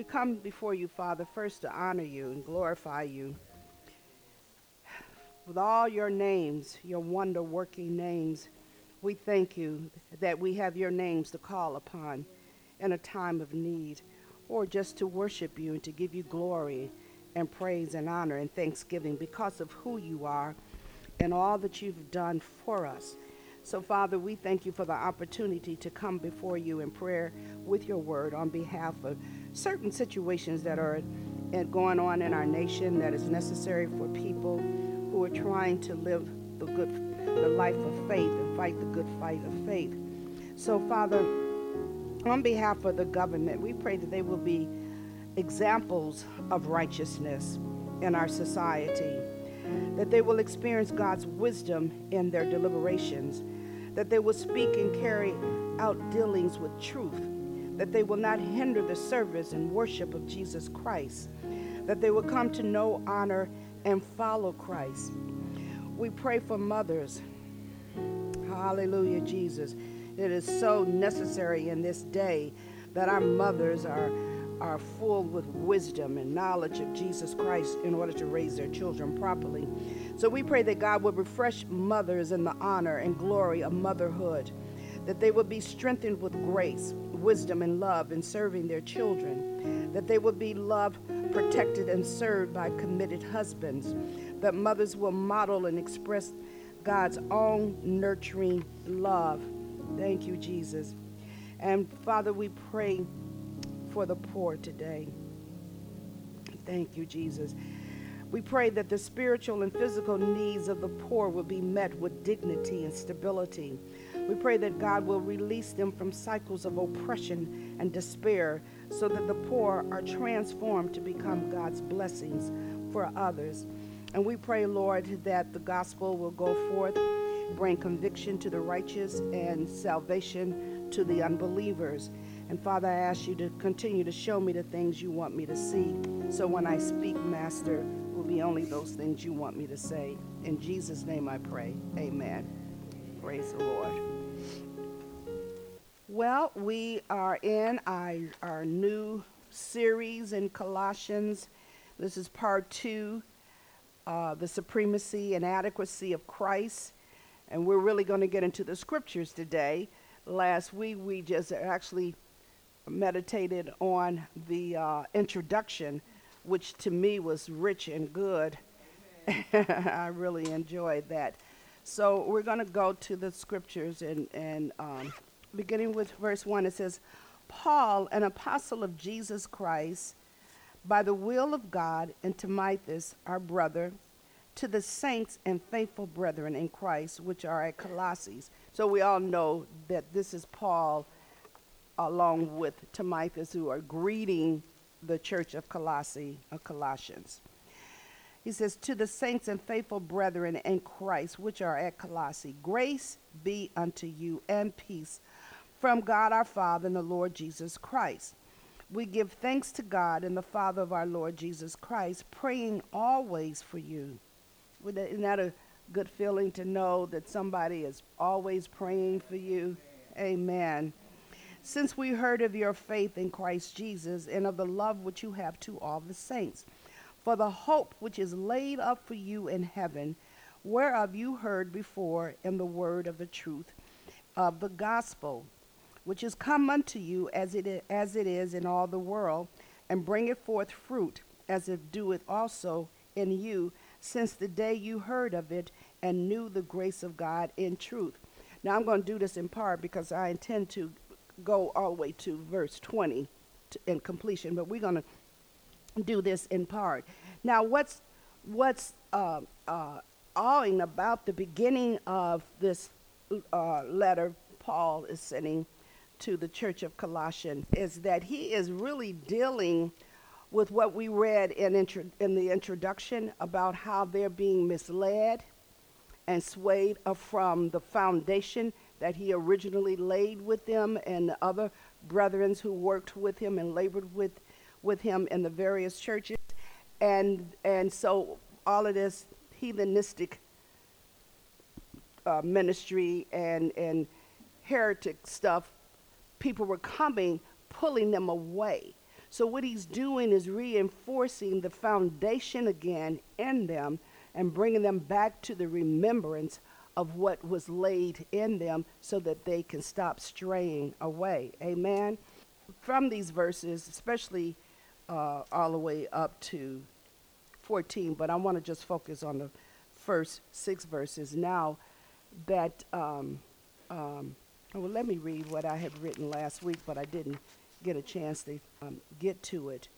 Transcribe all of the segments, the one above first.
We come before you, Father, first to honor you and glorify you. With all your names, your wonder working names, we thank you that we have your names to call upon in a time of need or just to worship you and to give you glory and praise and honor and thanksgiving because of who you are and all that you've done for us. So, Father, we thank you for the opportunity to come before you in prayer with your word on behalf of certain situations that are going on in our nation that is necessary for people who are trying to live the good the life of faith and fight the good fight of faith. So, Father, on behalf of the government, we pray that they will be examples of righteousness in our society, that they will experience God's wisdom in their deliberations, that they will speak and carry out dealings with truth, that they will not hinder the service and worship of Jesus Christ, that they will come to know, honor, and follow Christ. We pray for mothers. Hallelujah, Jesus. It is so necessary in this day that our mothers are, are full with wisdom and knowledge of Jesus Christ in order to raise their children properly. So we pray that God would refresh mothers in the honor and glory of motherhood, that they would be strengthened with grace, wisdom, and love in serving their children, that they would be loved, protected, and served by committed husbands, that mothers will model and express God's own nurturing love Thank you, Jesus. And Father, we pray for the poor today. Thank you, Jesus. We pray that the spiritual and physical needs of the poor will be met with dignity and stability. We pray that God will release them from cycles of oppression and despair so that the poor are transformed to become God's blessings for others. And we pray, Lord, that the gospel will go forth bring conviction to the righteous and salvation to the unbelievers. And Father, I ask you to continue to show me the things you want me to see. So when I speak, Master, be only those things you want me to say. In Jesus' name I pray. Amen. Praise the Lord. Well, we are in our, our new series in Colossians. This is part two uh, the supremacy and adequacy of Christ. And we're really going to get into the scriptures today. Last week, we just actually meditated on the uh, introduction, which to me was rich and good. I really enjoyed that. So we're going to go to the scriptures and, and um, beginning with verse 1, it says, Paul, an apostle of Jesus Christ, by the will of God, and Timotheus, our brother, to the saints and faithful brethren in Christ, which are at Colossae. So we all know that this is Paul, along with Timotheus, who are greeting the church of Colossae, of Colossians. He says, To the saints and faithful brethren in Christ, which are at Colossae, grace be unto you and peace from God our Father and the Lord Jesus Christ. We give thanks to God and the Father of our Lord Jesus Christ, praying always for you isn't that a good feeling to know that somebody is always praying for you? Amen. Since we heard of your faith in Christ Jesus and of the love which you have to all the saints, for the hope which is laid up for you in heaven, whereof you heard before in the word of the truth of the gospel, which is come unto you as it is, as it is in all the world, and bringeth forth fruit, as it doeth also in you since the day you heard of it and knew the grace of God in truth. Now, I'm going to do this in part because I intend to go all the way to verse 20 to, in completion, but we're going to do this in part. Now, what's what's uh, uh, awing about the beginning of this uh, letter Paul is sending to the church of Colossians is that he is really dealing with what we read in, intro- in the introduction about how they're being misled and swayed from the foundation that he originally laid with them and the other brethren who worked with him and labored with, with him in the various churches. And, and so all of this heathenistic uh, ministry and, and heretic stuff, people were coming, pulling them away So, what he's doing is reinforcing the foundation again in them and bringing them back to the remembrance of what was laid in them so that they can stop straying away. Amen. From these verses, especially uh, all the way up to 14, but I want to just focus on the first six verses now that, um, um, well, let me read what I had written last week, but I didn't get a chance to um, get to it.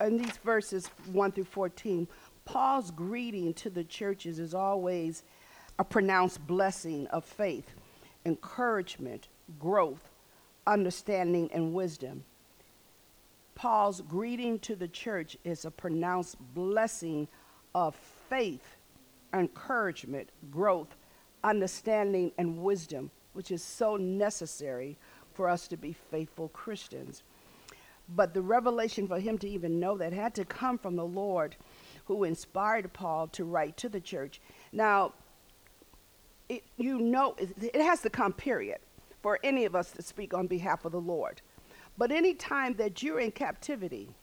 In these verses 1 through 14, Paul's greeting to the churches is always a pronounced blessing of faith, encouragement, growth, understanding, and wisdom. Paul's greeting to the church is a pronounced blessing of faith, encouragement, growth, understanding, and wisdom, which is so necessary for us to be faithful Christians. But the revelation for him to even know that had to come from the Lord who inspired Paul to write to the church. Now, it, you know, it has to come, period, for any of us to speak on behalf of the Lord. But any time that you're in captivity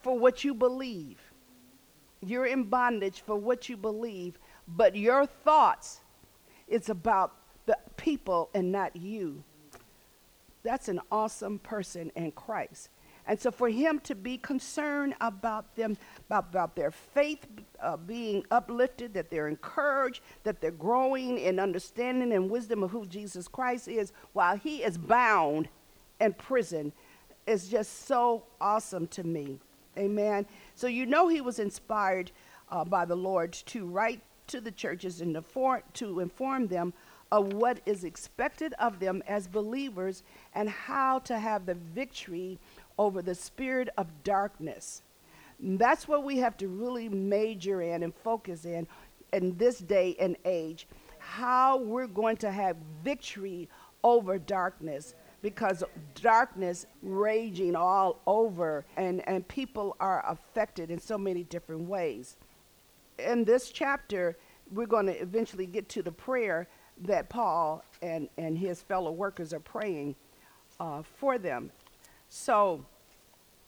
for what you believe, you're in bondage for what you believe, but your thoughts is about the people and not you. That's an awesome person in Christ. And so for him to be concerned about them, about, their faith uh, being uplifted, that they're encouraged, that they're growing in understanding and wisdom of who Jesus Christ is, while he is bound in prison, is just so awesome to me. Amen. So you know he was inspired uh, by the Lord to write to the churches and for, to inform them of what is expected of them as believers and how to have the victory over the spirit of darkness. That's what we have to really major in and focus in in this day and age. How we're going to have victory over darkness because darkness raging all over and, and people are affected in so many different ways. In this chapter, we're going to eventually get to the prayer that Paul and, and his fellow workers are praying uh, for them. So,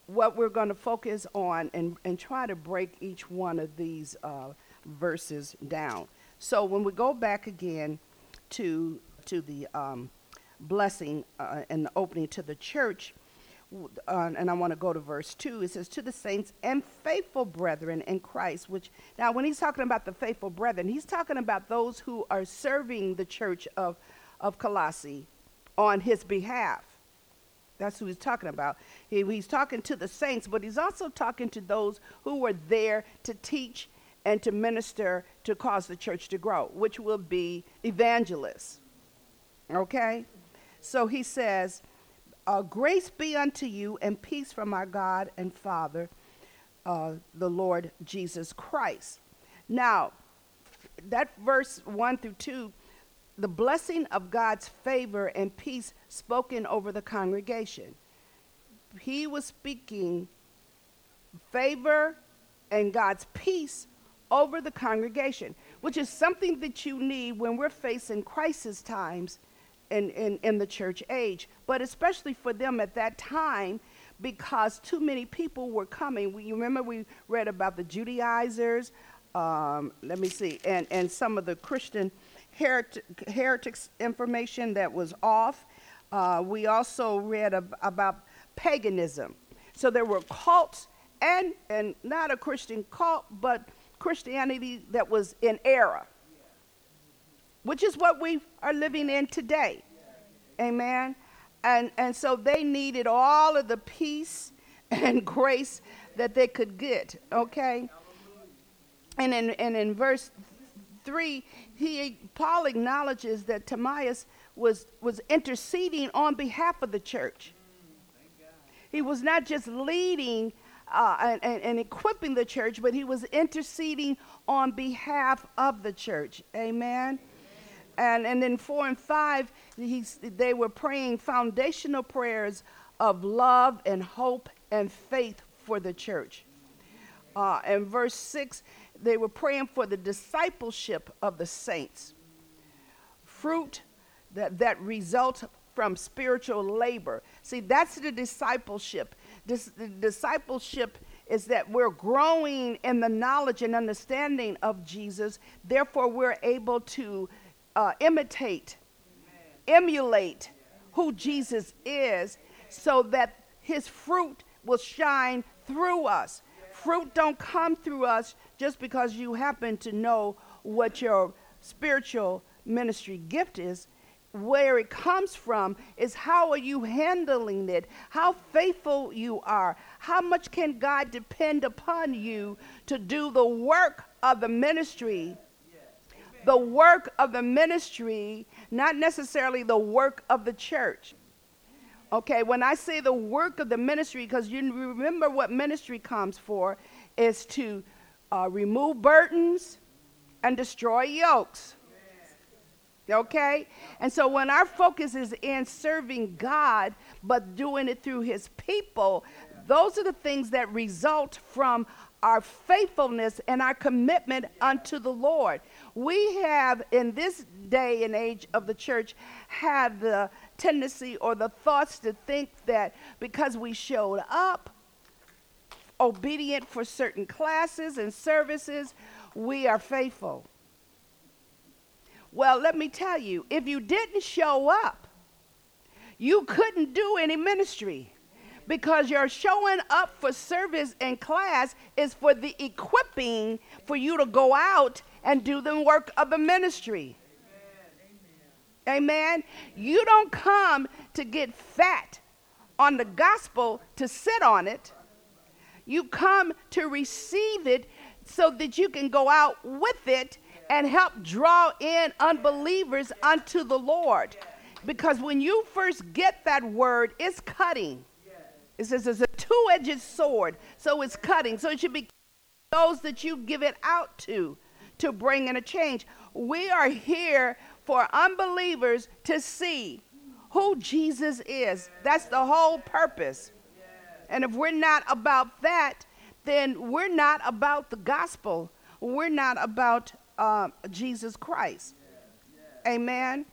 what we're going to focus on and, and try to break each one of these uh, verses down. So, when we go back again to, to the um, blessing uh, and the opening to the church, uh, and I want to go to verse 2. It says, To the saints and faithful brethren in Christ, which now, when he's talking about the faithful brethren, he's talking about those who are serving the church of, of Colossae on his behalf. That's who he's talking about. He, he's talking to the saints, but he's also talking to those who were there to teach and to minister to cause the church to grow, which will be evangelists. Okay? So he says, uh, Grace be unto you and peace from our God and Father, uh, the Lord Jesus Christ. Now, that verse 1 through 2 the blessing of God's favor and peace spoken over the congregation. He was speaking favor and God's peace over the congregation, which is something that you need when we're facing crisis times in, in, in the church age, but especially for them at that time because too many people were coming. We, you remember we read about the Judaizers, um, let me see, and, and some of the Christian heretic, heretics information that was off. Uh, we also read ab- about paganism. So there were cults and, and not a Christian cult, but Christianity that was in error, which is what we are living in today. Amen. And, and so they needed all of the peace and grace that they could get, okay? And in, and in verse 3, he, Paul acknowledges that Timaeus was, was interceding on behalf of the church. He was not just leading uh, and, and, equipping the church, but he was interceding on behalf of the church. Amen. And, and then four and five, he's, they were praying foundational prayers of love and hope and faith for the church. Uh, and verse six, they were praying for the discipleship of the saints. Fruit that, that result from spiritual labor. See, that's the discipleship. Dis- discipleship is that we're growing in the knowledge and understanding of Jesus. Therefore, we're able to uh, imitate, emulate who Jesus is, so that His fruit will shine through us. Fruit don't come through us just because you happen to know what your spiritual ministry gift is where it comes from is how are you handling it? How faithful you are? How much can god depend upon you to do the work of the ministry? The work of the ministry not necessarily the work of the church. Okay when i say the work of the ministry because you remember what ministry comes for is to uh, remove burdens and destroy yokes Okay? And so when our focus is in serving God, but doing it through his people, those are the things that result from our faithfulness and our commitment unto the Lord. We have, in this day and age of the church, had the tendency or the thoughts to think that because we showed up, obedient for certain classes and services, we are faithful. Well, let me tell you, if you didn't show up, you couldn't do any ministry because your showing up for service and class is for the equipping for you to go out and do the work of the ministry. Amen. Amen. You don't come to get fat on the gospel to sit on it. You come to receive it so that you can go out with it and help draw in unbelievers unto the Lord. Because when you first get that word, it's cutting. It says it's a two edged sword, so it's cutting. So it should be those that you give it out to to bring in a change. We are here for unbelievers to see who Jesus is. That's the whole purpose. And if we're not about that, then we're not about the gospel. We're not about uh, Jesus Christ. Amen.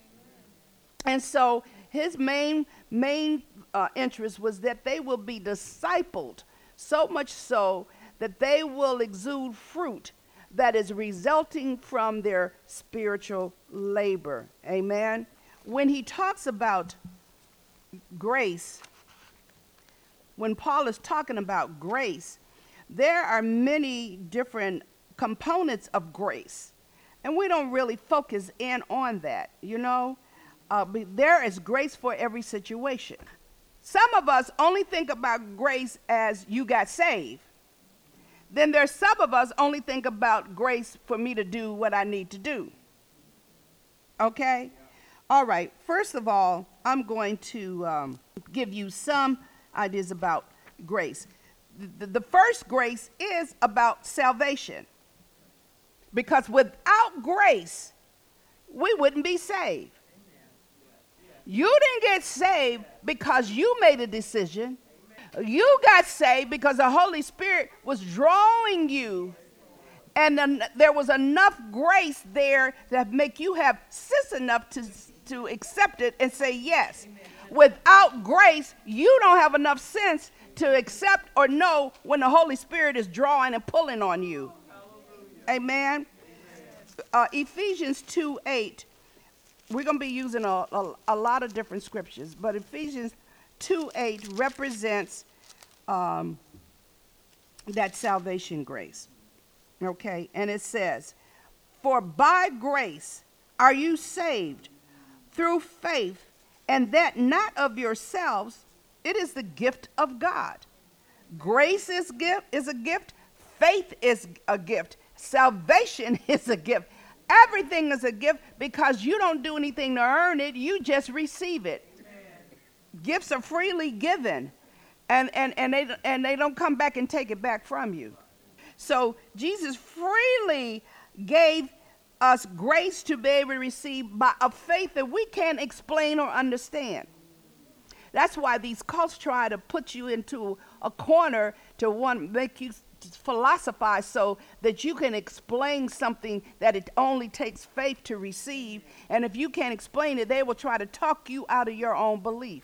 And so his main main uh, interest was that they will be discipled, so much so that they will exude fruit that is resulting from their spiritual labor. Amen. When he talks about grace, when Paul is talking about grace, there are many different components of grace. And we don't really focus in on that, you know. Uh, there is grace for every situation. Some of us only think about grace as you got saved. Then there's some of us only think about grace for me to do what I need to do. Okay? All right. First of all, I'm going to um, give you some ideas about grace. The, the first grace is about salvation. Because without grace, we wouldn't be saved. You didn't get saved because you made a decision. You got saved because the Holy Spirit was drawing you. And then there was enough grace there to make you have sense enough to, to accept it and say yes. Without grace, you don't have enough sense to accept or know when the Holy Spirit is drawing and pulling on you. Amen. Uh, Ephesians 2 8. We're going to be using a, a, a, lot of different scriptures, but Ephesians 2 8 represents um, that salvation grace. Okay, and it says, For by grace are you saved through faith, and that not of yourselves, it is the gift of God. Grace is gift is a gift, faith is a gift, salvation is a gift. Everything is a gift because you don't do anything to earn it, you just receive it. Amen. Gifts are freely given, and, and, and, they, and they don't come back and take it back from you. So Jesus freely gave us grace to be able to receive by a faith that we can't explain or understand. That's why these cults try to put you into a corner to one make you philosophize so that you can explain something that it only takes faith to receive. And if you can't explain it, they will try to talk you out of your own belief.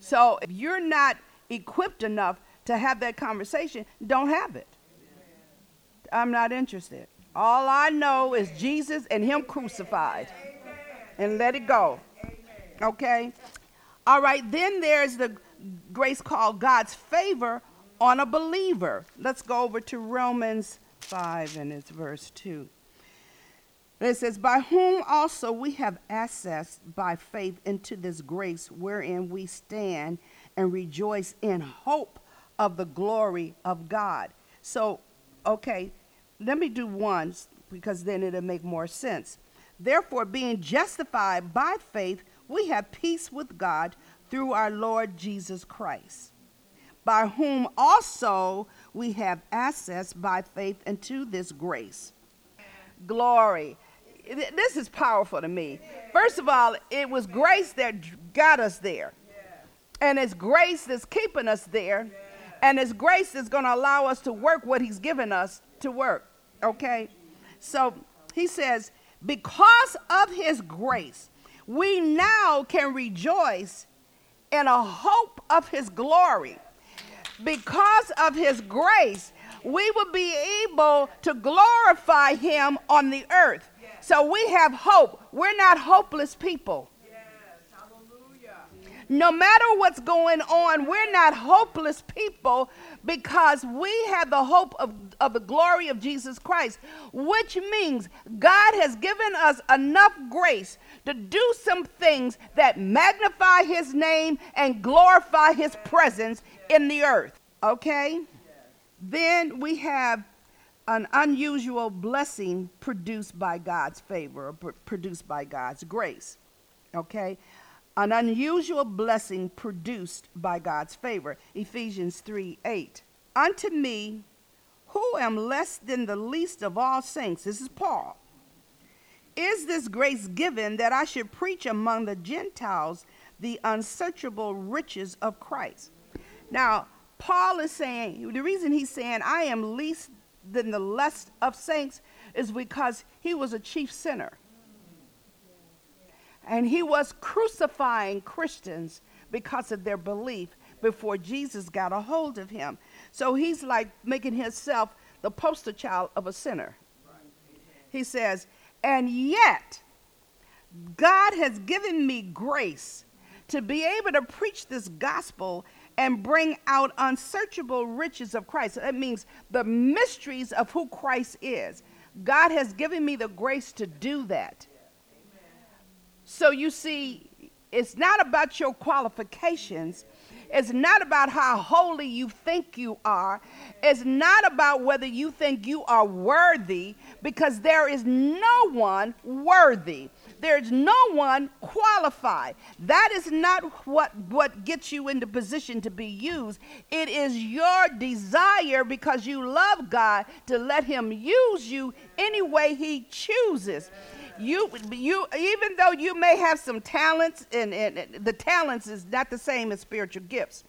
So if you're not equipped enough to have that conversation, don't have it. I'm not interested. All I know is Jesus and Him crucified. And let it go. Okay? All right, then there's the grace called God's favor on a believer. Let's go over to Romans 5 and it's verse 2. It says, By whom also we have access by faith into this grace wherein we stand and rejoice in hope of the glory of God. So, okay, let me do one because then it'll make more sense. Therefore, being justified by faith, we have peace with God through our Lord Jesus Christ, by whom also we have access by faith into this grace. Glory. This is powerful to me. First of all, it was grace that got us there. And it's grace that's keeping us there. And it's grace that's going to allow us to work what He's given us to work. Okay? So he says, because of His grace, we now can rejoice in a hope of his glory. Because of his grace, we will be able to glorify him on the earth. So we have hope. We're not hopeless people. No matter what's going on, we're not hopeless people because we have the hope of, of the glory of Jesus Christ, which means God has given us enough grace to do some things that magnify his name and glorify his presence in the earth. Okay? Then we have an unusual blessing produced by God's favor, or produced by God's grace. Okay? An unusual blessing produced by God's favor. Ephesians 3 8. Unto me, who am less than the least of all saints, this is Paul is this grace given that I should preach among the Gentiles the unsearchable riches of Christ? Now, Paul is saying, the reason he's saying, I am least than the less of saints is because he was a chief sinner. And he was crucifying Christians because of their belief before Jesus got a hold of him. So he's like making himself the poster child of a sinner. He says, and yet, God has given me grace to be able to preach this gospel and bring out unsearchable riches of Christ. That means the mysteries of who Christ is. God has given me the grace to do that. So you see, it's not about your qualifications, it's not about how holy you think you are. It's not about whether you think you are worthy, because there is no one worthy. There's no one qualified. That is not what, what gets you into position to be used. It is your desire because you love God to let Him use you any way He chooses you you even though you may have some talents and, and, the talents is not the same as spiritual gifts.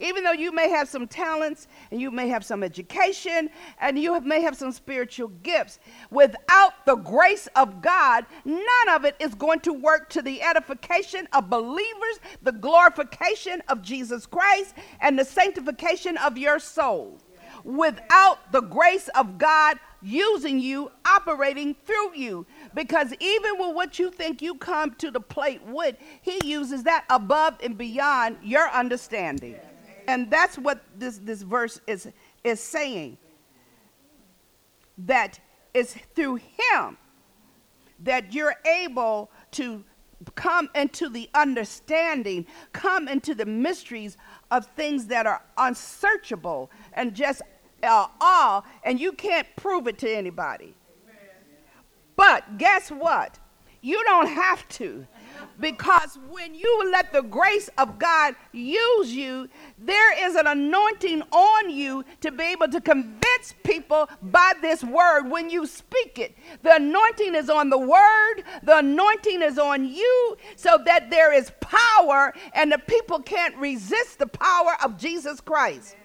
Even though you may have some talents and you may have some education and you have, may have some spiritual gifts without the grace of god none of it is going to work to the edification of believers the glorification of jesus christ and the sanctification of your soul without the grace of god using you operating through you because even with what you think you come to the plate with, he uses that above and beyond your understanding. And that's what this, this verse is, is saying. That it's through him that you're able to come into the understanding, come into the mysteries of things that are unsearchable and just uh, all, and you can't prove it to anybody. But guess what? You don't have to. Because when you let the grace of God use you, there is an anointing on you to be able to convince people by this word when you speak it. The anointing is on the word, the anointing is on you, so that there is power and the people can't resist the power of Jesus Christ.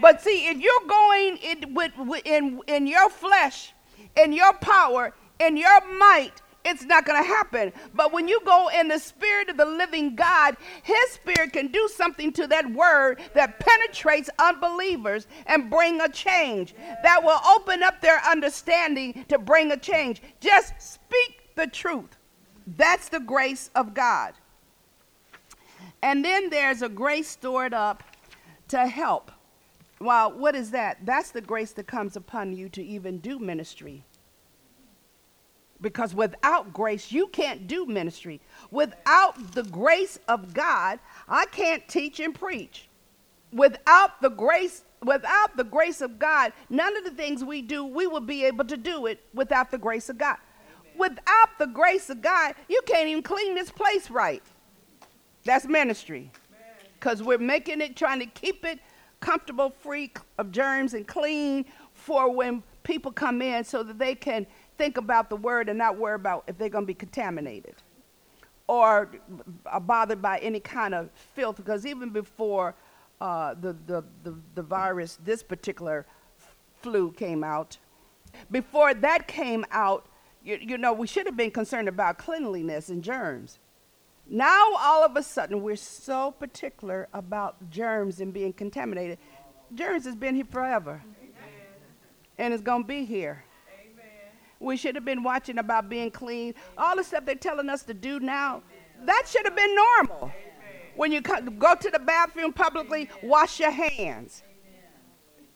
But see, if you're going in, in, in your flesh, in your power, in your might, it's not going to happen. But when you go in the spirit of the living God, his spirit can do something to that word that penetrates unbelievers and bring a change. That will open up their understanding to bring a change. Just speak the truth. That's the grace of God. And then there's a grace stored up to help. Well, what is that? That's the grace that comes upon you to even do ministry because without grace, you can't do ministry. Without the grace of God, I can't teach and preach. Without the grace, without the grace of God, none of the things we do, we will be able to do it without the grace of God. Amen. Without the grace of God, you can't even clean this place right. That's ministry. Because we're making it, trying to keep it comfortable, free of germs, and clean for when people come in so that they can think about the word and not worry about if they're going to be contaminated or are bothered by any kind of filth. Because even before uh, the, the, the, the virus, this particular flu came out, before that came out, you, you know, we should have been concerned about cleanliness and germs. Now, all of a sudden, we're so particular about germs and being contaminated. Germs has been here forever, and it's going to be here. We should have been watching about being clean. All the stuff they're telling us to do now, that should have been normal. When you go to the bathroom publicly, wash your hands.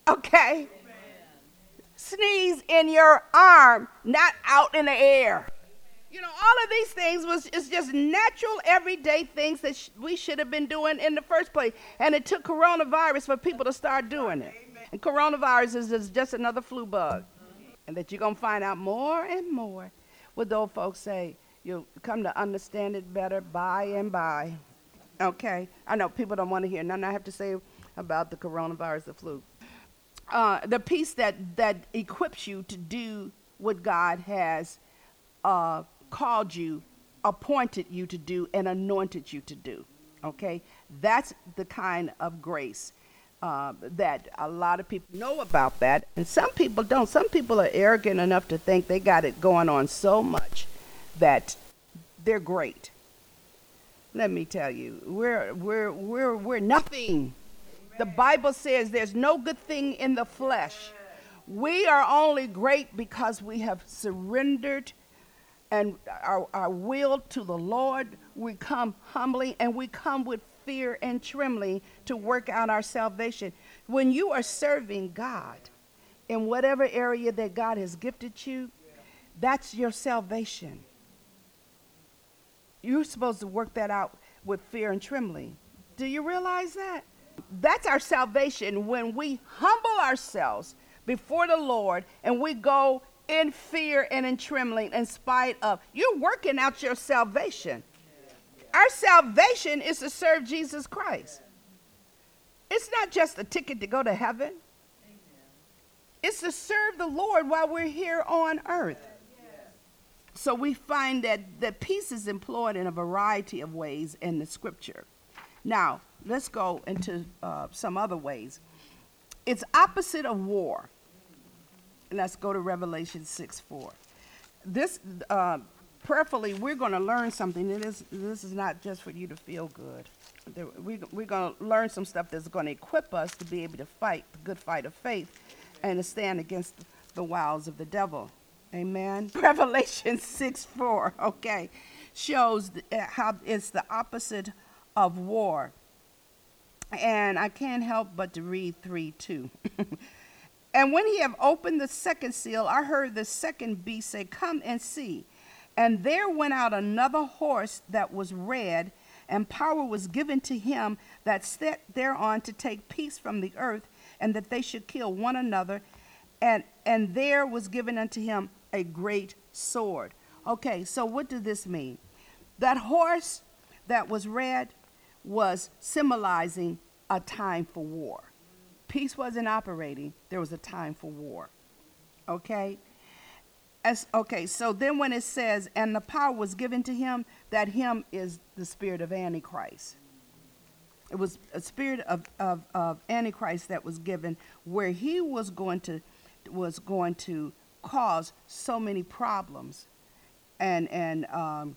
Okay? Sneeze in your arm, not out in the air. You know, all of these things was it's just natural, everyday things that sh- we should have been doing in the first place. And it took coronavirus for people to start doing it. And coronavirus is, is just another flu bug and that you're going to find out more and more what those folks say. You'll come to understand it better by and by. Okay? I know people don't want to hear nothing I have to say about the coronavirus, the flu. Uh, the peace that, that equips you to do what God has uh, called you, appointed you to do, and anointed you to do. Okay? That's the kind of grace uh, that a lot of people know about that, and some people don't. Some people are arrogant enough to think they got it going on so much that they're great. Let me tell you, we're we're we're we're nothing. The Bible says there's no good thing in the flesh. We are only great because we have surrendered and our, our will to the Lord. We come humbly and we come with fear and trembling to work out our salvation. When you are serving God in whatever area that God has gifted you, that's your salvation. You're supposed to work that out with fear and trembling. Do you realize that? That's our salvation when we humble ourselves before the Lord and we go in fear and in trembling in spite of. You're working out your salvation. Our salvation is to serve Jesus Christ. It's not just a ticket to go to heaven. It's to serve the Lord while we're here on earth. So we find that, the peace is employed in a variety of ways in the scripture. Now, let's go into uh, some other ways. It's opposite of war. Let's go to Revelation 6 4. This, uh, prayerfully, we're going to learn something. It is, this is not just for you to feel good. We, we're going to learn some stuff that's going to equip us to be able to fight the good fight of faith and to stand against the wiles of the devil. Amen. Revelation 6 4, okay, shows uh, how it's the opposite of war. And I can't help but to read 3 2. and when he have opened the second seal, I heard the second beast say, Come and see. And there went out another horse that was red, and power was given to him that sat thereon to take peace from the earth, and that they should kill one another. And, and there was given unto him a great sword. Okay, so what does this mean? That horse that was red was symbolizing a time for war. Peace wasn't operating, there was a time for war. Okay? As, okay, so then when it says, and the power was given to him, that him is the spirit of Antichrist. It was a spirit of, of, of Antichrist that was given where he was going to was going to cause so many problems and and um,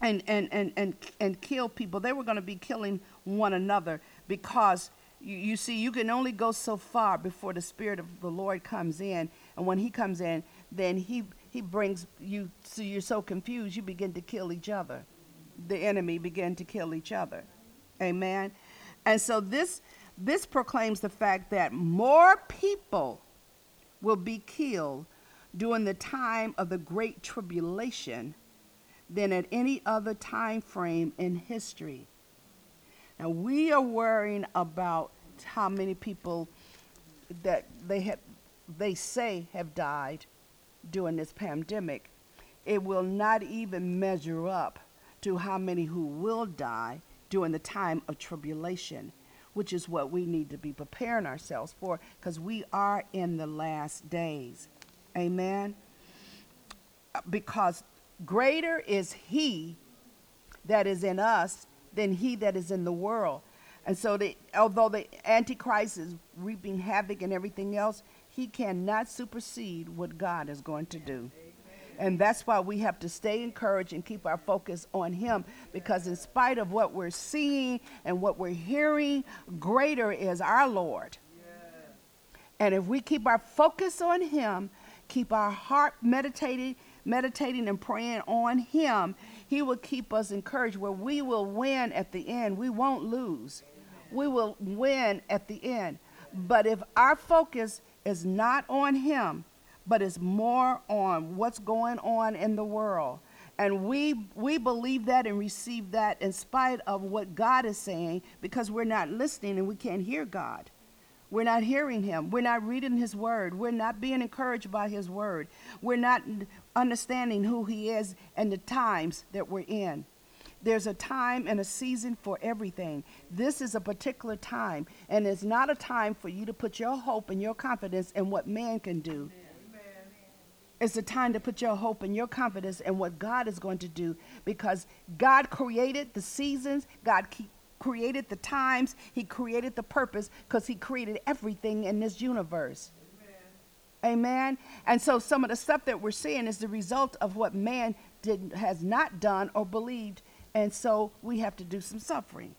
and, and, and, and, and kill people. They were going to be killing one another because you, you see, you can only go so far before the Spirit of the Lord comes in. And when He comes in, then He, he brings you, so you're so confused, you begin to kill each other. The enemy begin to kill each other. Amen. And so this, this proclaims the fact that more people will be killed during the time of the great tribulation than at any other time frame in history. Now we are worrying about how many people that they have they say have died during this pandemic. It will not even measure up to how many who will die during the time of tribulation, which is what we need to be preparing ourselves for because we are in the last days. Amen. Because Greater is he that is in us than he that is in the world. And so, the, although the Antichrist is reaping havoc and everything else, he cannot supersede what God is going to do. And that's why we have to stay encouraged and keep our focus on Him. Because, in spite of what we're seeing and what we're hearing, greater is our Lord. And if we keep our focus on Him, keep our heart meditating meditating and praying on Him, He will keep us encouraged where we will win at the end. We won't lose. We will win at the end. But if our focus is not on Him, but is more on what's going on in the world, and we we believe that and receive that in spite of what God is saying because we're not listening and we can't hear God. We're not hearing him. We're not reading his word. We're not being encouraged by his word. We're not understanding who he is and the times that we're in. There's a time and a season for everything. This is a particular time, and it's not a time for you to put your hope and your confidence in what man can do. It's a time to put your hope and your confidence in what God is going to do because God created the seasons, God created the times, He created the purpose because He created everything in this universe. Amen. And so some of the stuff that we're seeing is the result of what man did, has not done or believed. And so we have to do some suffering.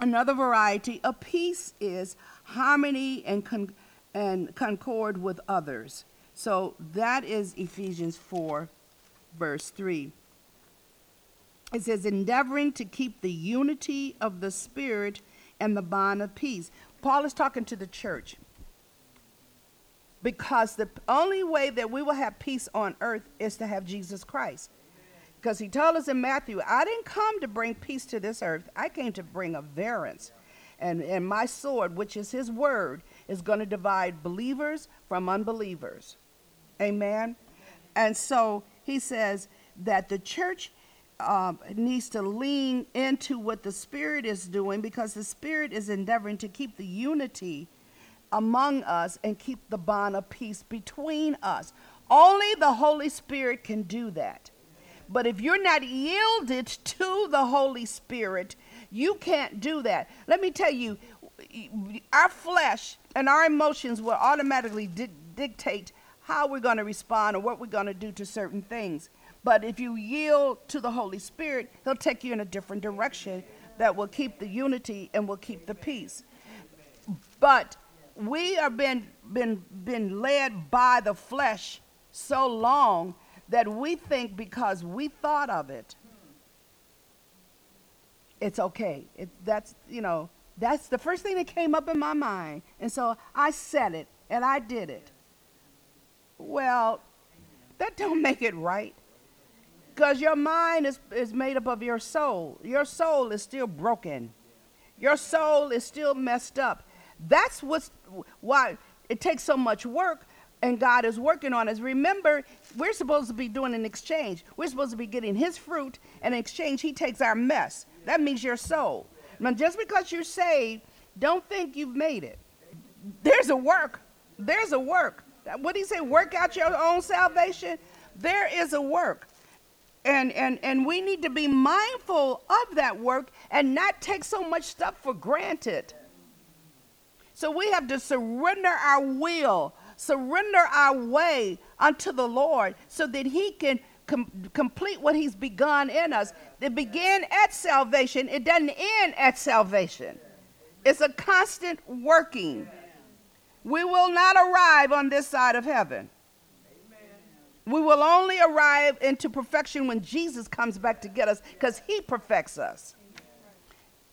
Another variety of peace is harmony and, con- and concord with others. So that is Ephesians 4, verse 3. It says, endeavoring to keep the unity of the Spirit and the bond of peace. Paul is talking to the church because the only way that we will have peace on earth is to have Jesus Christ. Because he told us in Matthew, I didn't come to bring peace to this earth, I came to bring a variance. And, and my sword, which is his word, is going to divide believers from unbelievers. Amen. And so he says that the church um, needs to lean into what the Spirit is doing because the Spirit is endeavoring to keep the unity among us and keep the bond of peace between us. Only the Holy Spirit can do that. But if you're not yielded to the Holy Spirit, you can't do that. Let me tell you, our flesh and our emotions will automatically di- dictate how we're going to respond or what we're going to do to certain things. But if you yield to the Holy Spirit, He'll take you in a different direction that will keep the unity and will keep the peace. But we have been, been, been led by the flesh so long that we think because we thought of it, it's okay. It, that's, you know, that's the first thing that came up in my mind. And so I said it and I did it. Well, that don't make it right. Because your mind is, is made up of your soul. Your soul is still broken. Your soul is still messed up. That's what's why it takes so much work and God is working on us. Remember, we're supposed to be doing an exchange. We're supposed to be getting his fruit, and in exchange, he takes our mess. That means your soul. Now, just because you're saved, don't think you've made it. There's a work. There's a work. What do you say? Work out your own salvation? There is a work. And, and, and we need to be mindful of that work and not take so much stuff for granted. So we have to surrender our will, surrender our way unto the Lord so that He can com- complete what he's begun in us. It began at salvation, it doesn't end at salvation. It's a constant working. We will not arrive on this side of heaven. We will only arrive into perfection when Jesus comes back to get us because he perfects us.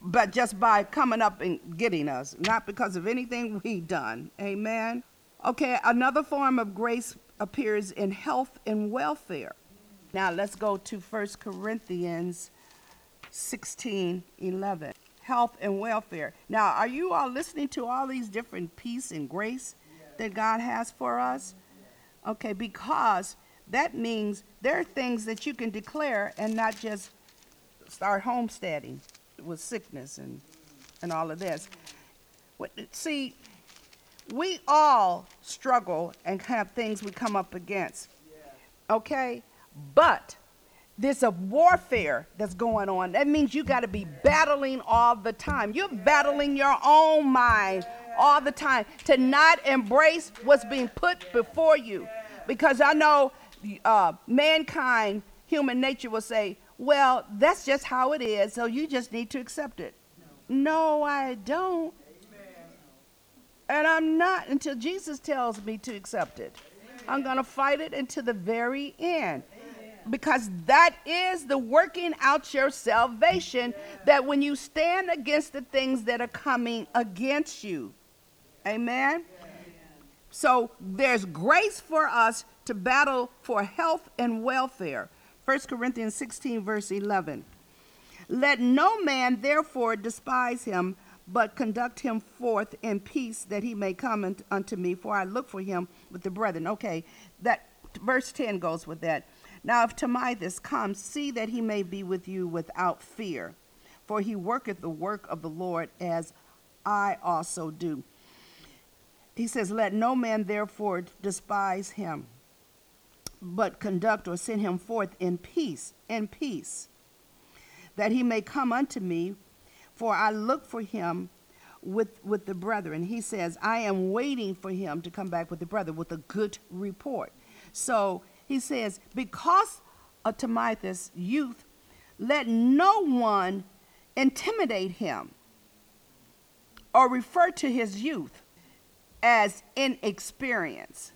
But just by coming up and getting us, not because of anything we've done. Amen. Okay, another form of grace appears in health and welfare. Now let's go to 1 Corinthians 16 11. Health and welfare. Now, are you all listening to all these different peace and grace that God has for us? Okay, because that means there are things that you can declare and not just start homesteading with sickness and, and all of this. See, we all struggle and have things we come up against. Okay? But there's a warfare that's going on. That means you got to be battling all the time. You're battling your own mind all the time to not embrace what's being put before you. Because I know uh, mankind, human nature will say, well, that's just how it is, so you just need to accept it. No, no I don't. And I'm not until Jesus tells me to accept it. I'm going to fight it until the very end because that is the working out your salvation that when you stand against the things that are coming against you. Amen. So there's grace for us to battle for health and welfare. 1 Corinthians 16, verse 11. Let no man therefore despise him, but conduct him forth in peace, that he may come unto me, for I look for him with the brethren. Okay, that verse 10 goes with that. Now, if Timotheus comes, see that he may be with you without fear, for he worketh the work of the Lord as I also do. He says, Let no man therefore despise him, but conduct or send him forth in peace, in peace, that he may come unto me, for I look for him with, with the brethren. He says, I am waiting for him to come back with the brother with a good report. So he says, Because of Timotheus' youth, let no one intimidate him or refer to his youth as inexperience.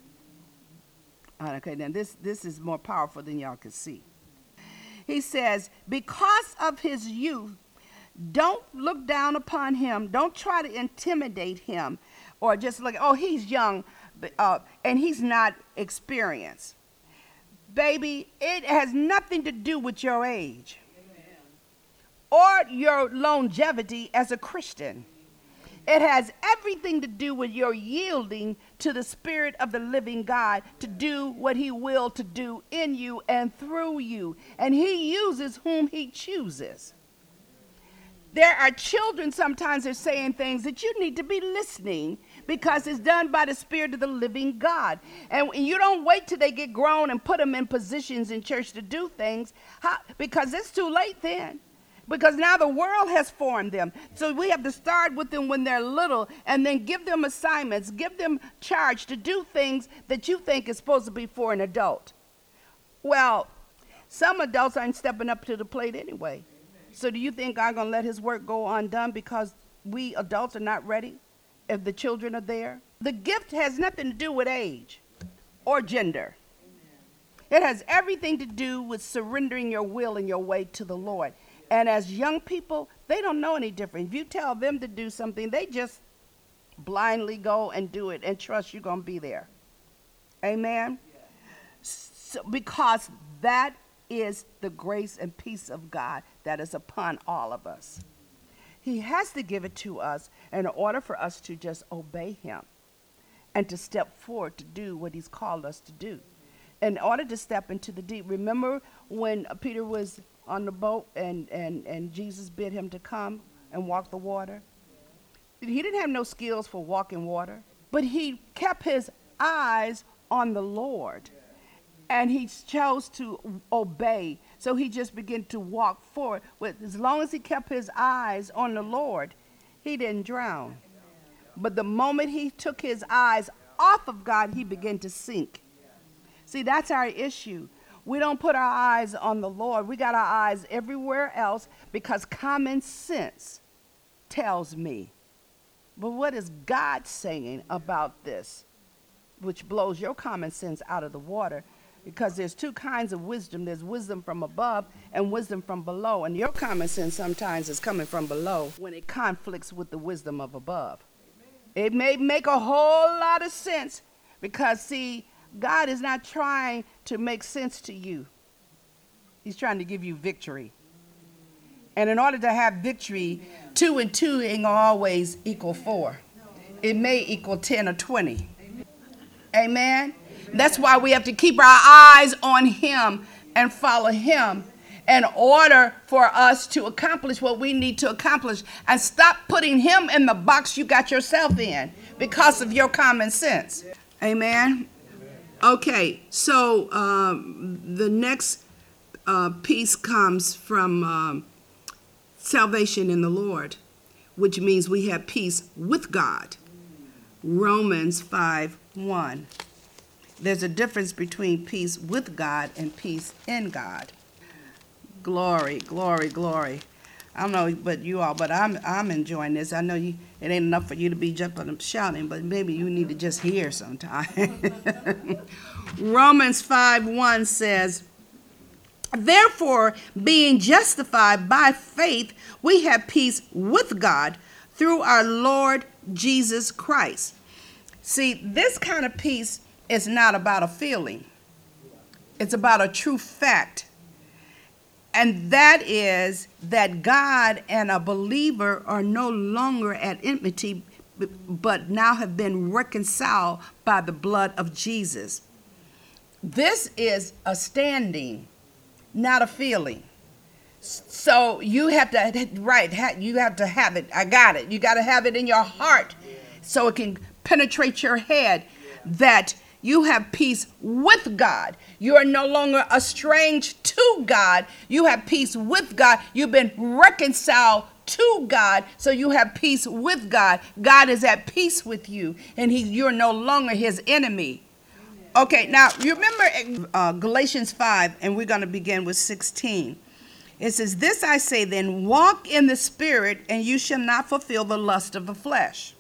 Okay, now this, this is more powerful than y'all can see. He says, Because of his youth, don't look down upon him. Don't try to intimidate him or just look, oh, he's young uh, and he's not experienced baby, it has nothing to do with your age or your longevity as a Christian. It has everything to do with your yielding to the Spirit of the living God to do what He will to do in you and through you. And He uses whom He chooses. There are children sometimes are saying things that you need to be listening because it's done by the Spirit of the living God. And you don't wait till they get grown and put them in positions in church to do things because it's too late then. Because now the world has formed them. So we have to start with them when they're little and then give them assignments, give them charge to do things that you think is supposed to be for an adult. Well, some adults aren't stepping up to the plate anyway. So do you think God gonna let his work go undone because we adults are not ready? if the children are there. The gift has nothing to do with age or gender. It has everything to do with surrendering your will and your way to the Lord. And as young people, they don't know any different. If you tell them to do something, they just blindly go and do it and trust you're going to be there. Amen? So, because that is the grace and peace of God that is upon all of us. He has to give it to us in order for us to just obey Him and to step forward to do what He's called us to do. In order to step into the deep, remember when Peter was on the boat and, and, and Jesus bid him to come and walk the water? He didn't have no skills for walking water, but he kept his eyes on the Lord and he chose to obey so he just began to walk forward. With, as long as he kept his eyes on the Lord, he didn't drown. But the moment he took his eyes off of God, he began to sink. See, that's our issue. We don't put our eyes on the Lord. We got our eyes everywhere else because common sense tells me. But what is God saying about this? Which blows your common sense out of the water because there's two kinds of wisdom there's wisdom from above and wisdom from below. And your common sense sometimes is coming from below when it conflicts with the wisdom of above. It may make a whole lot of sense because, see, God is not trying to make sense to you, He's trying to give you victory. And in order to have victory, two and two ain't always equal four. It may equal 10 or 20. Amen. That's why we have to keep our eyes on Him and follow Him in order for us to accomplish what we need to accomplish and stop putting Him in the box you got yourself in because of your common sense. Amen. Okay, so um, the next uh, piece comes from um, salvation in the Lord, which means we have peace with God. Romans 5 1. There's a difference between peace with God and peace in God. Glory, glory, glory. I don't know but you all, but I'm I'm enjoying this. I know you it ain't enough for you to be jumping and shouting, but maybe you need to just hear sometime. Romans 5 1 says, Therefore, being justified by faith, we have peace with God through our Lord Jesus Christ. See, this kind of peace is not about a feeling, it's about a true fact. And that is that God and a believer are no longer at enmity, but now have been reconciled by the blood of Jesus. This is a standing, not a feeling. So you have to, right, you have to have it. I got it. You got to have it in your heart so it can penetrate your head that you have peace with God. You are no longer estranged to God. You have peace with God. You've been reconciled to God, so you have peace with God. God is at peace with you, and he, you're no longer his enemy. Okay, now you remember uh, Galatians 5, and we're going to begin with 16. It says, This I say then, walk in the Spirit, and you shall not fulfill the lust of the flesh.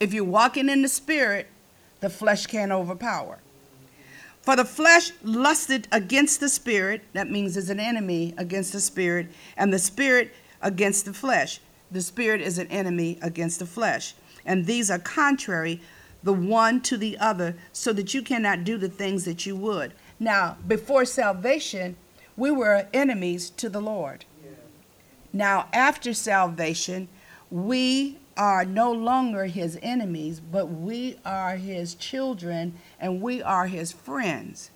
If you're walking in the Spirit, the flesh can't overpower. For the flesh lusted against the spirit, that means is an enemy against the spirit, and the spirit against the flesh. The spirit is an enemy against the flesh. And these are contrary the one to the other, so that you cannot do the things that you would. Now, before salvation, we were enemies to the Lord. Now, after salvation, we are no longer his enemies, but we are his children and we are his friends.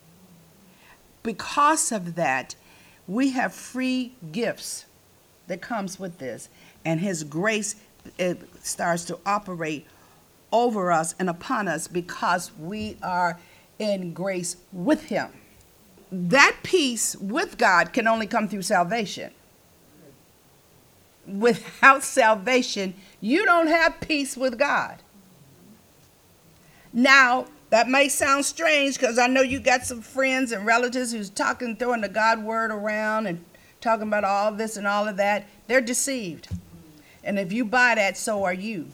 Because of that, we have free gifts that comes with this, and his grace it starts to operate over us and upon us because we are in grace with him. That peace with God can only come through salvation. Without salvation, you don't have peace with God. Now, that may sound strange because I know you got some friends and relatives who's talking, throwing the God word around and talking about all this and all of that. They're deceived. And if you buy that, so are you.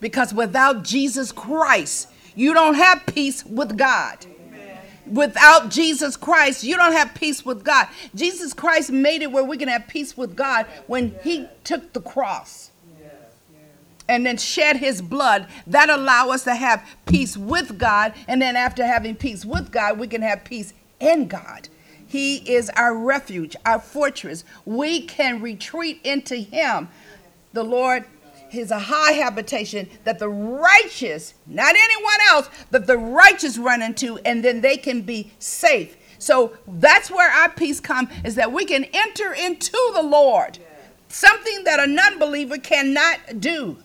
Because without Jesus Christ, you don't have peace with God without Jesus Christ, you don't have peace with God. Jesus Christ made it where we can have peace with God when He took the cross and then shed His blood. That allow us to have peace with God, and then after having peace with God, we can have peace in God. He is our refuge, our fortress. We can retreat into Him. The Lord is a high habitation that the righteous, not anyone else, but the righteous run into, and then they can be safe. So that's where our peace comes, is that we can enter into the Lord. Something that a non-believer cannot do.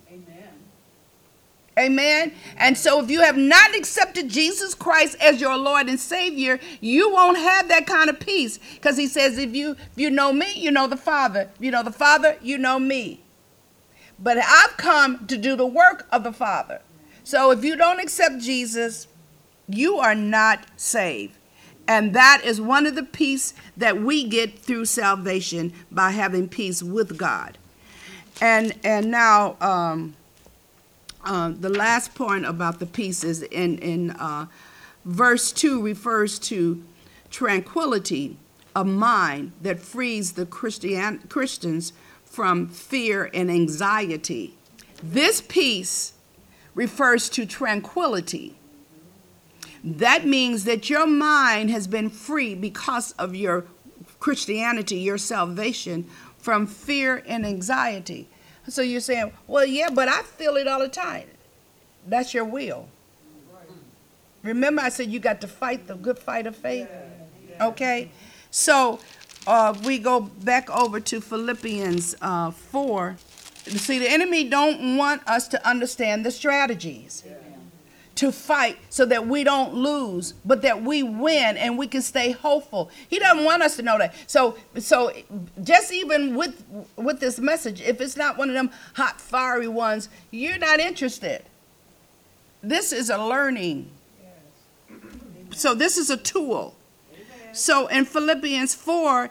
Amen. And so if you have not accepted Jesus Christ as your Lord and Savior, you won't have that kind of peace. Because he says, if you if you know me, you know the Father. If you know the Father, you know me. But I've come to do the work of the Father. So if you don't accept Jesus, you are not saved. And that is one of the peace that we get through salvation by having peace with God. And and now um, uh, the last point about the peace is in in uh, verse two refers to tranquility of mind that frees the Christian Christians from fear and anxiety. This peace refers to tranquility that means that your mind has been free because of your Christianity, your salvation from fear and anxiety. So you're saying, well, yeah, but I feel it all the time. That's your will. Remember, I said you got to fight the good fight of faith? Okay? So uh, we go back over to Philippians uh, 4. See, the enemy don't want us to understand the strategies to fight so that we don't lose, but that we win and we can stay hopeful. He doesn't want us to know that. So so just even with with this message, if it's not one of them hot fiery ones, you're not interested. This is a learning. So this is a tool. So in Philippians 4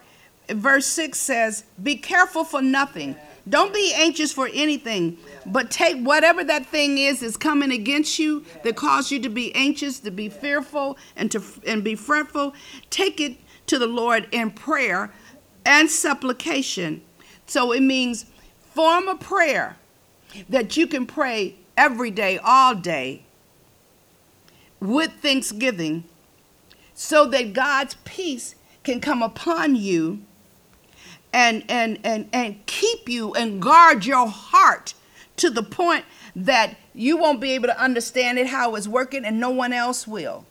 verse 6 says, "Be careful for nothing." Don't be anxious for anything, but take whatever that thing is that's coming against you that caused you to be anxious, to be fearful, and to and be fretful. Take it to the Lord in prayer and supplication. So it means form a prayer that you can pray every day, all day, with thanksgiving, so that God's peace can come upon you and and and and keep you and guard your heart to the point that you won't be able to understand it how it's working and no one else will.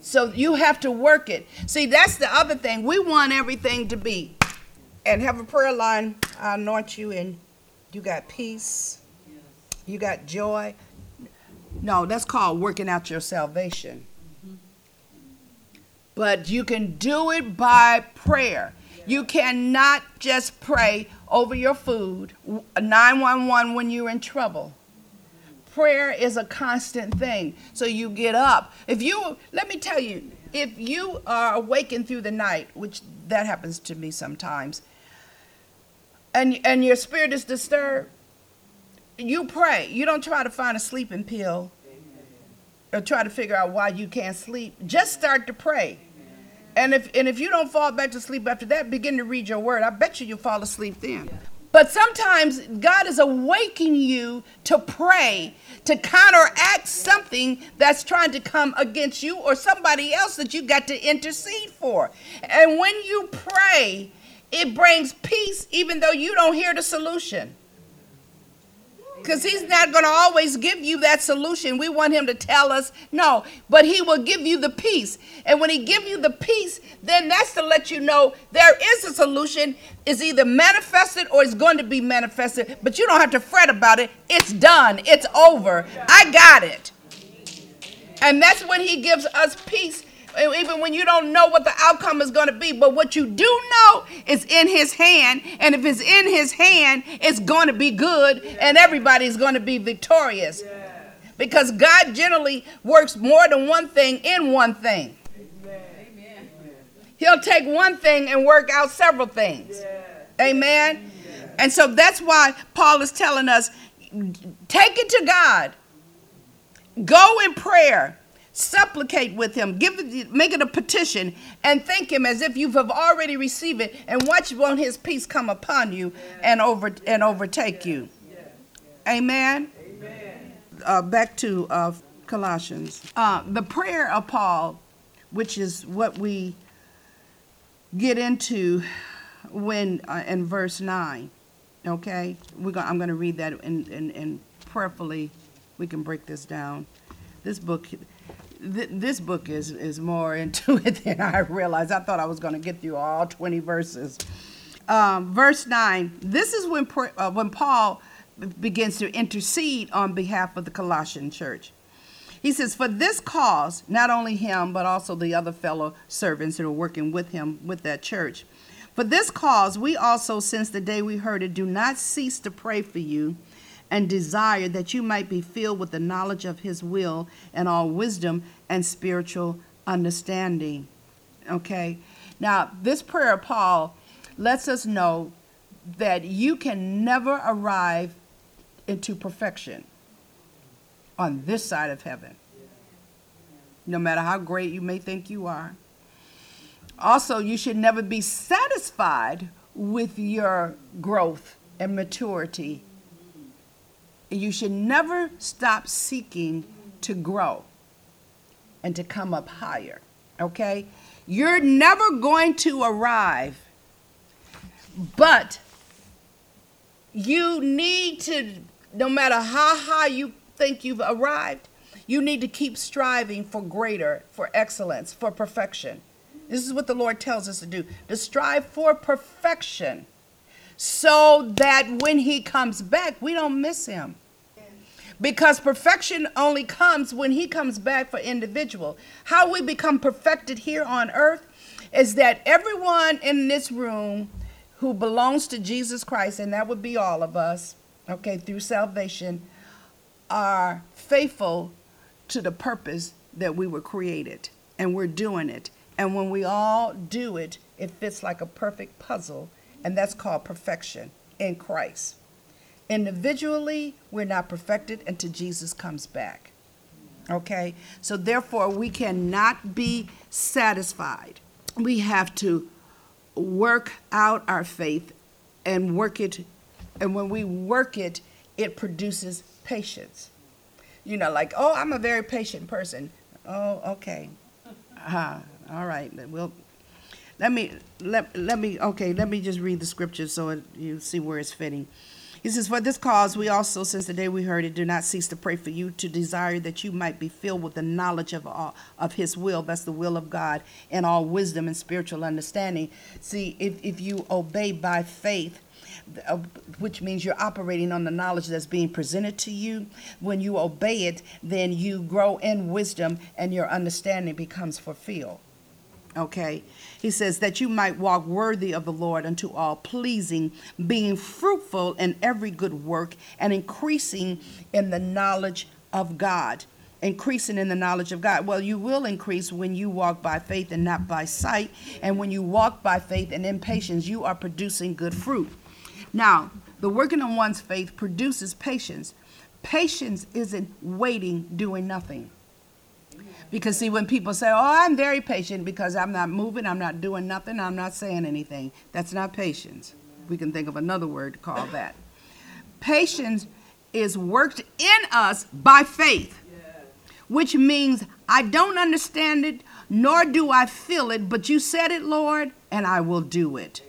So you have to work it. See that's the other thing. We want everything to be. And have a prayer line. I anoint you and you got peace. You got joy. No that's called working out your salvation. Mm-hmm. But you can do it by prayer you cannot just pray over your food, 911 when you're in trouble. Prayer is a constant thing. So you get up. If you, let me tell you, if you are awakened through the night, which that happens to me sometimes, and, and your spirit is disturbed, you pray. You don't try to find a sleeping pill or try to figure out why you can't sleep. Just start to pray. And if and if you don't fall back to sleep after that, begin to read your word. I bet you you'll fall asleep then. But sometimes God is awakening you to pray, to counteract something that's trying to come against you or somebody else that you got to intercede for. And when you pray, it brings peace even though you don't hear the solution because he's not going to always give you that solution. We want him to tell us no but he will give you the peace. And when he give you the peace then that's to let you know there is a solution. It's either manifested or it's going to be manifested but you don't have to fret about it. It's done. It's over. I got it. And that's when he gives us peace even when you don't know what the outcome is going to be. But what you do know is in his hand. And if it's in his hand, it's going to be good and everybody's going to be victorious. Because God generally works more than one thing in one thing. He'll take one thing and work out several things. Amen. And so that's why Paul is telling us take it to God. Go in prayer supplicate with him give it make it a petition and thank him as if you have already received it and watch won't his peace come upon you and over and overtake you. Amen, amen. Uh, back to uh, colossians. Uh, the prayer of paul which is what we get into when uh, in verse 9 okay? We're going i'm going to read that and, and, and prayerfully. We can break this down. This book th- this book is, is more into it than I realized. I thought I was going to get through all 20 verses. Um, verse 9 this is when, uh, when Paul begins to intercede on behalf of the Colossian church. He says, For this cause, not only him, but also the other fellow servants that are working with him with that church. For this cause, we also, since the day we heard it, do not cease to pray for you and desire that you might be filled with the knowledge of his will and all wisdom and spiritual understanding. Okay? Now, this prayer of Paul lets us know that you can never arrive into perfection on this side of heaven, no matter how great you may think you are. Also, you should never be satisfied with your growth and maturity. You should never stop seeking to grow and to come up higher. Okay? You're never going to arrive, but you need to, no matter how high you think you've arrived, you need to keep striving for greater, for excellence, for perfection. This is what the Lord tells us to do to strive for perfection so that when He comes back, we don't miss Him. Because perfection only comes when He comes back for individual. How we become perfected here on earth is that everyone in this room who belongs to Jesus Christ, and that would be all of us, okay, through salvation, are faithful to the purpose that we were created, and we're doing it. And when we all do it, it fits like a perfect puzzle, and that's called perfection in Christ. Individually, we're not perfected until Jesus comes back. Okay? So, therefore, we cannot be satisfied. We have to work out our faith and work it. And when we work it, it produces patience. You know, like, oh, I'm a very patient person. Oh, okay. Uh, all right. Well, let me let let me okay. Let me just read the scripture so it, you see where it's fitting. He says, For this cause we also, since the day we heard it, do not cease to pray for you, to desire that you might be filled with the knowledge of all, of his will, that's the will of God, and all wisdom and spiritual understanding. See, if, if you obey by faith, uh, which means you're operating on the knowledge that's being presented to you. When you obey it, then you grow in wisdom and your understanding becomes fulfilled. Okay? He says that you might walk worthy of the Lord unto all pleasing, being fruitful in every good work and increasing in the knowledge of God. Increasing in the knowledge of God. Well, you will increase when you walk by faith and not by sight. And when you walk by faith and in patience, you are producing good fruit. Now, the working on one's faith produces patience. Patience isn't waiting, doing nothing. Because, see, when people say, Oh, I'm very patient because I'm not moving, I'm not doing nothing, I'm not saying anything, that's not patience. We can think of another word to call that. Patience is worked in us by faith, which means I don't understand it, nor do I feel it, but you said it, Lord, and I will do it.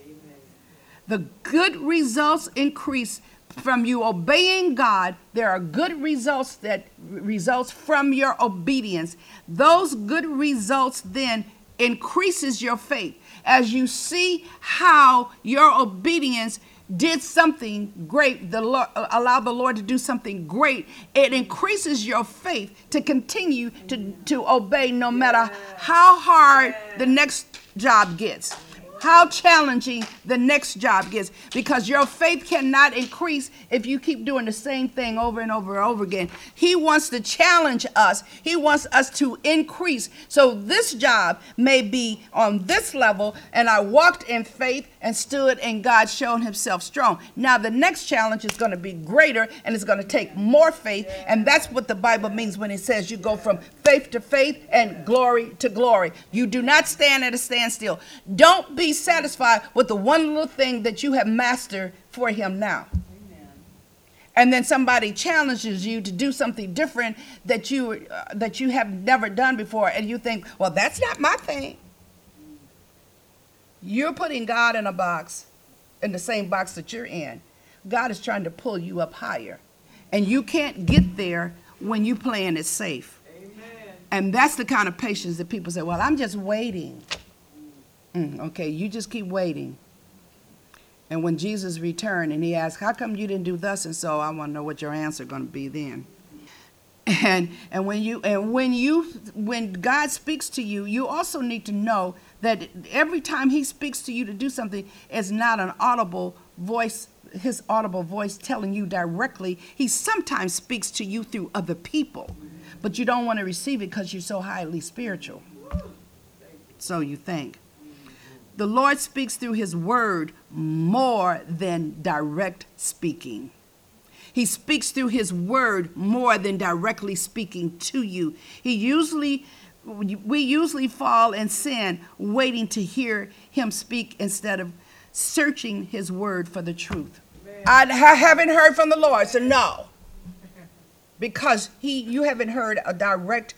The good results increase from you obeying God. There are good results that results from your obedience. Those good results then increases your faith as you see how your obedience did something great the lord allow the lord to do something great it increases your faith to continue to to obey no matter how hard the next job gets how challenging the next job gets because your faith cannot increase if you keep doing the same thing over and over and over again. He wants to challenge us, He wants us to increase. So this job may be on this level, and I walked in faith and stood, and God showed Himself strong. Now the next challenge is going to be greater and it's going to take more faith, and that's what the Bible means when it says you go from faith to faith and glory to glory. You do not stand at a standstill. Don't be satisfied with the one little thing that you have mastered for him now. And then somebody challenges you to do something different that you uh, that you have never done before, and you think, "Well, that's not my thing." You're putting God in a box, in the same box that you're in. God is trying to pull you up higher, and you can't get there when you're playing it safe. Amen. And that's the kind of patience that people say, "Well, I'm just waiting." Mm, okay, you just keep waiting. And when Jesus returned and he asked, How come you didn't do thus and so? I want to know what your answer going to be then. And and when you and when you when God speaks to you, you also need to know that every time he speaks to you to do something, it's not an audible voice, his audible voice telling you directly. He sometimes speaks to you through other people, but you don't want to receive it because you're so highly spiritual. So you think. The Lord speaks through his word more than direct speaking. He speaks through his word more than directly speaking to you. He usually we usually fall in sin waiting to hear him speak instead of searching his word for the truth. I haven't heard from the Lord, so no. Because he you haven't heard a direct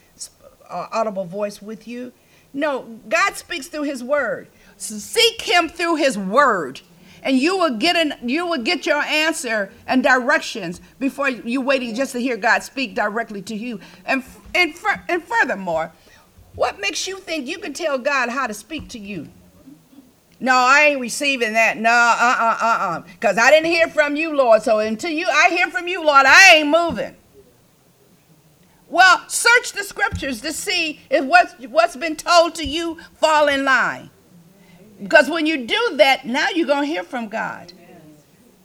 uh, audible voice with you. No, God speaks through his word. So seek him through his word and you will get an you will get your answer and directions before you waiting just to hear God speak directly to you. And and and furthermore, what makes you think you can tell God how to speak to you? No, I ain't receiving that. No, uh uh uh uh. Because I didn't hear from you, Lord. So until you I hear from you, Lord, I ain't moving. Well, search the scriptures to see if what's, what's been told to you fall in line. Because when you do that, now you're going to hear from God.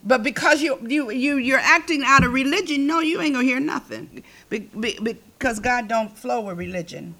But because you, you, you, you're acting out of religion, no, you ain't going to hear nothing. Be, be, because God don't flow with religion.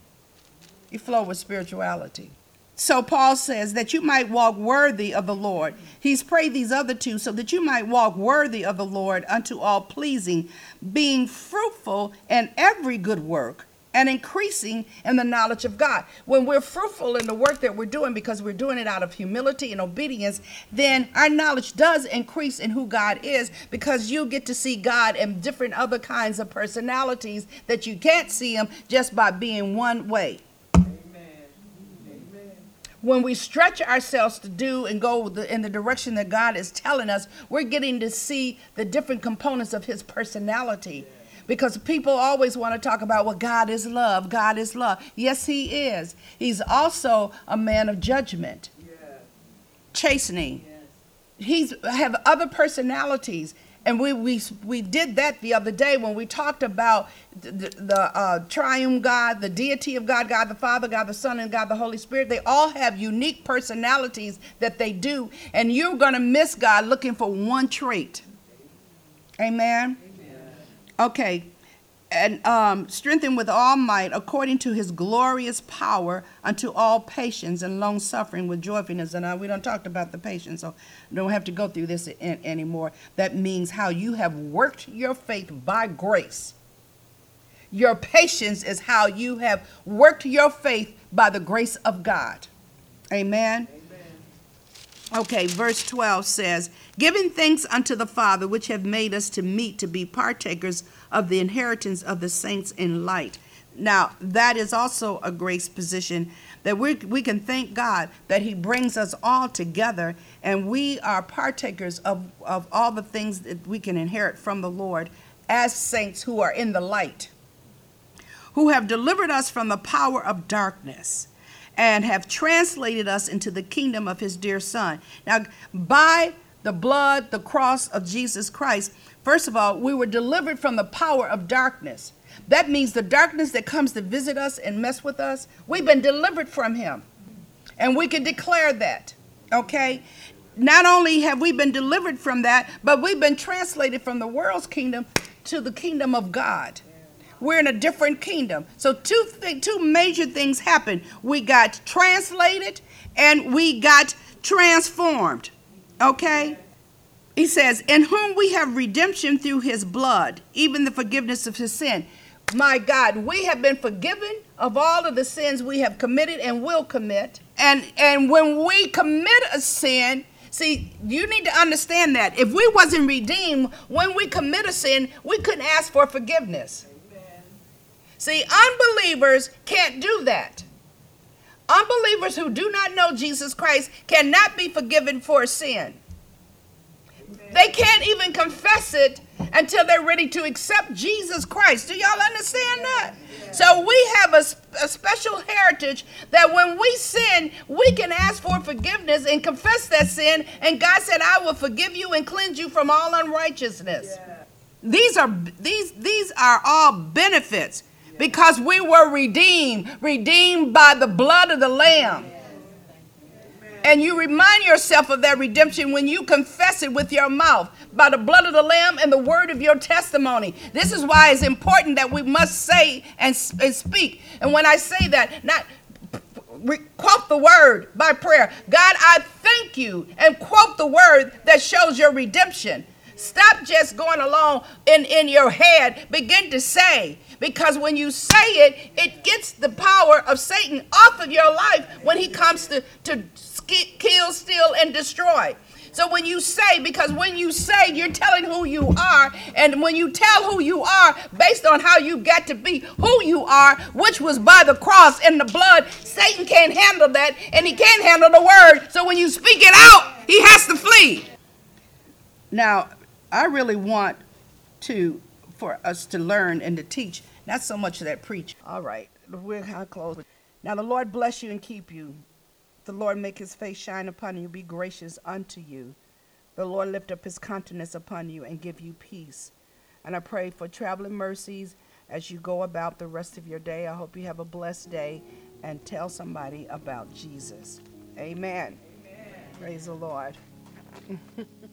He flow with spirituality. So Paul says that you might walk worthy of the Lord. He's prayed these other two so that you might walk worthy of the Lord unto all pleasing, being fruitful in every good work and increasing in the knowledge of God. When we're fruitful in the work that we're doing because we're doing it out of humility and obedience, then our knowledge does increase in who God is because you get to see God in different other kinds of personalities that you can't see him just by being one way. When we stretch ourselves to do and go in the direction that God is telling us, we're getting to see the different components of his personality. Because people always want to talk about well god is love god is love. Yes he is. He's also a man of judgment. Chastening. He's have other personalities and we, we, we did that the other day when we talked about the, the uh, triune God, the deity of God, God the Father, God the Son, and God the Holy Spirit. They all have unique personalities that they do. And you're going to miss God looking for one trait. Amen. Okay. And um, strengthen with all might according to his glorious power unto all patience and long suffering with joyfulness. And uh, we don't talked about the patience, so don't have to go through this in, anymore. That means how you have worked your faith by grace. Your patience is how you have worked your faith by the grace of God. Amen. Okay, verse 12 says, Giving thanks unto the Father, which have made us to meet to be partakers of the inheritance of the saints in light. Now, that is also a grace position that we, we can thank God that He brings us all together and we are partakers of, of all the things that we can inherit from the Lord as saints who are in the light, who have delivered us from the power of darkness and have translated us into the kingdom of his dear son. Now, by the blood, the cross of Jesus Christ, first of all, we were delivered from the power of darkness. That means the darkness that comes to visit us and mess with us, we've been delivered from him. And we can declare that, okay? Not only have we been delivered from that, but we've been translated from the world's kingdom to the kingdom of God we're in a different kingdom. So two th- two major things happened. We got translated and we got transformed. Okay? He says, "In whom we have redemption through his blood, even the forgiveness of his sin." My God, we have been forgiven of all of the sins we have committed and will commit. And and when we commit a sin, See, you need to understand that if we wasn't redeemed, when we commit a sin, we couldn't ask for forgiveness. See, unbelievers can't do that. Unbelievers who do not know Jesus Christ cannot be forgiven for sin. They can't even confess it until they're ready to accept Jesus Christ. Do y'all understand that? So we have a, a, special heritage that when we sin, we can ask for forgiveness and confess that sin. And God said, I will forgive you and cleanse you from all unrighteousness. These are these these are all benefits because we were redeemed, redeemed by the blood of the Lamb. And you remind yourself of that redemption when you confess it with your mouth by the blood of the Lamb and the word of your testimony. This is why it's important that we must say and, and speak. And when I say that, not quote the word by prayer. God, I thank you, and quote the word that shows your redemption. Stop just going along in, in your head. Begin to say, because when you say it, it gets the power of Satan off of your life when he comes to, to kill, steal, and destroy. So when you say, because when you say, you're telling who you are, and when you tell who you are based on how you got to be who you are, which was by the cross and the blood, Satan can't handle that, and he can't handle the word. So when you speak it out, he has to flee. Now, I really want to for us to learn and to teach, not so much that preach. All right, we're close. Now the Lord bless you and keep you. The Lord make his face shine upon you, be gracious unto you. The Lord lift up his countenance upon you and give you peace. And I pray for traveling mercies as you go about the rest of your day. I hope you have a blessed day and tell somebody about Jesus. Amen. Amen. Praise the Lord.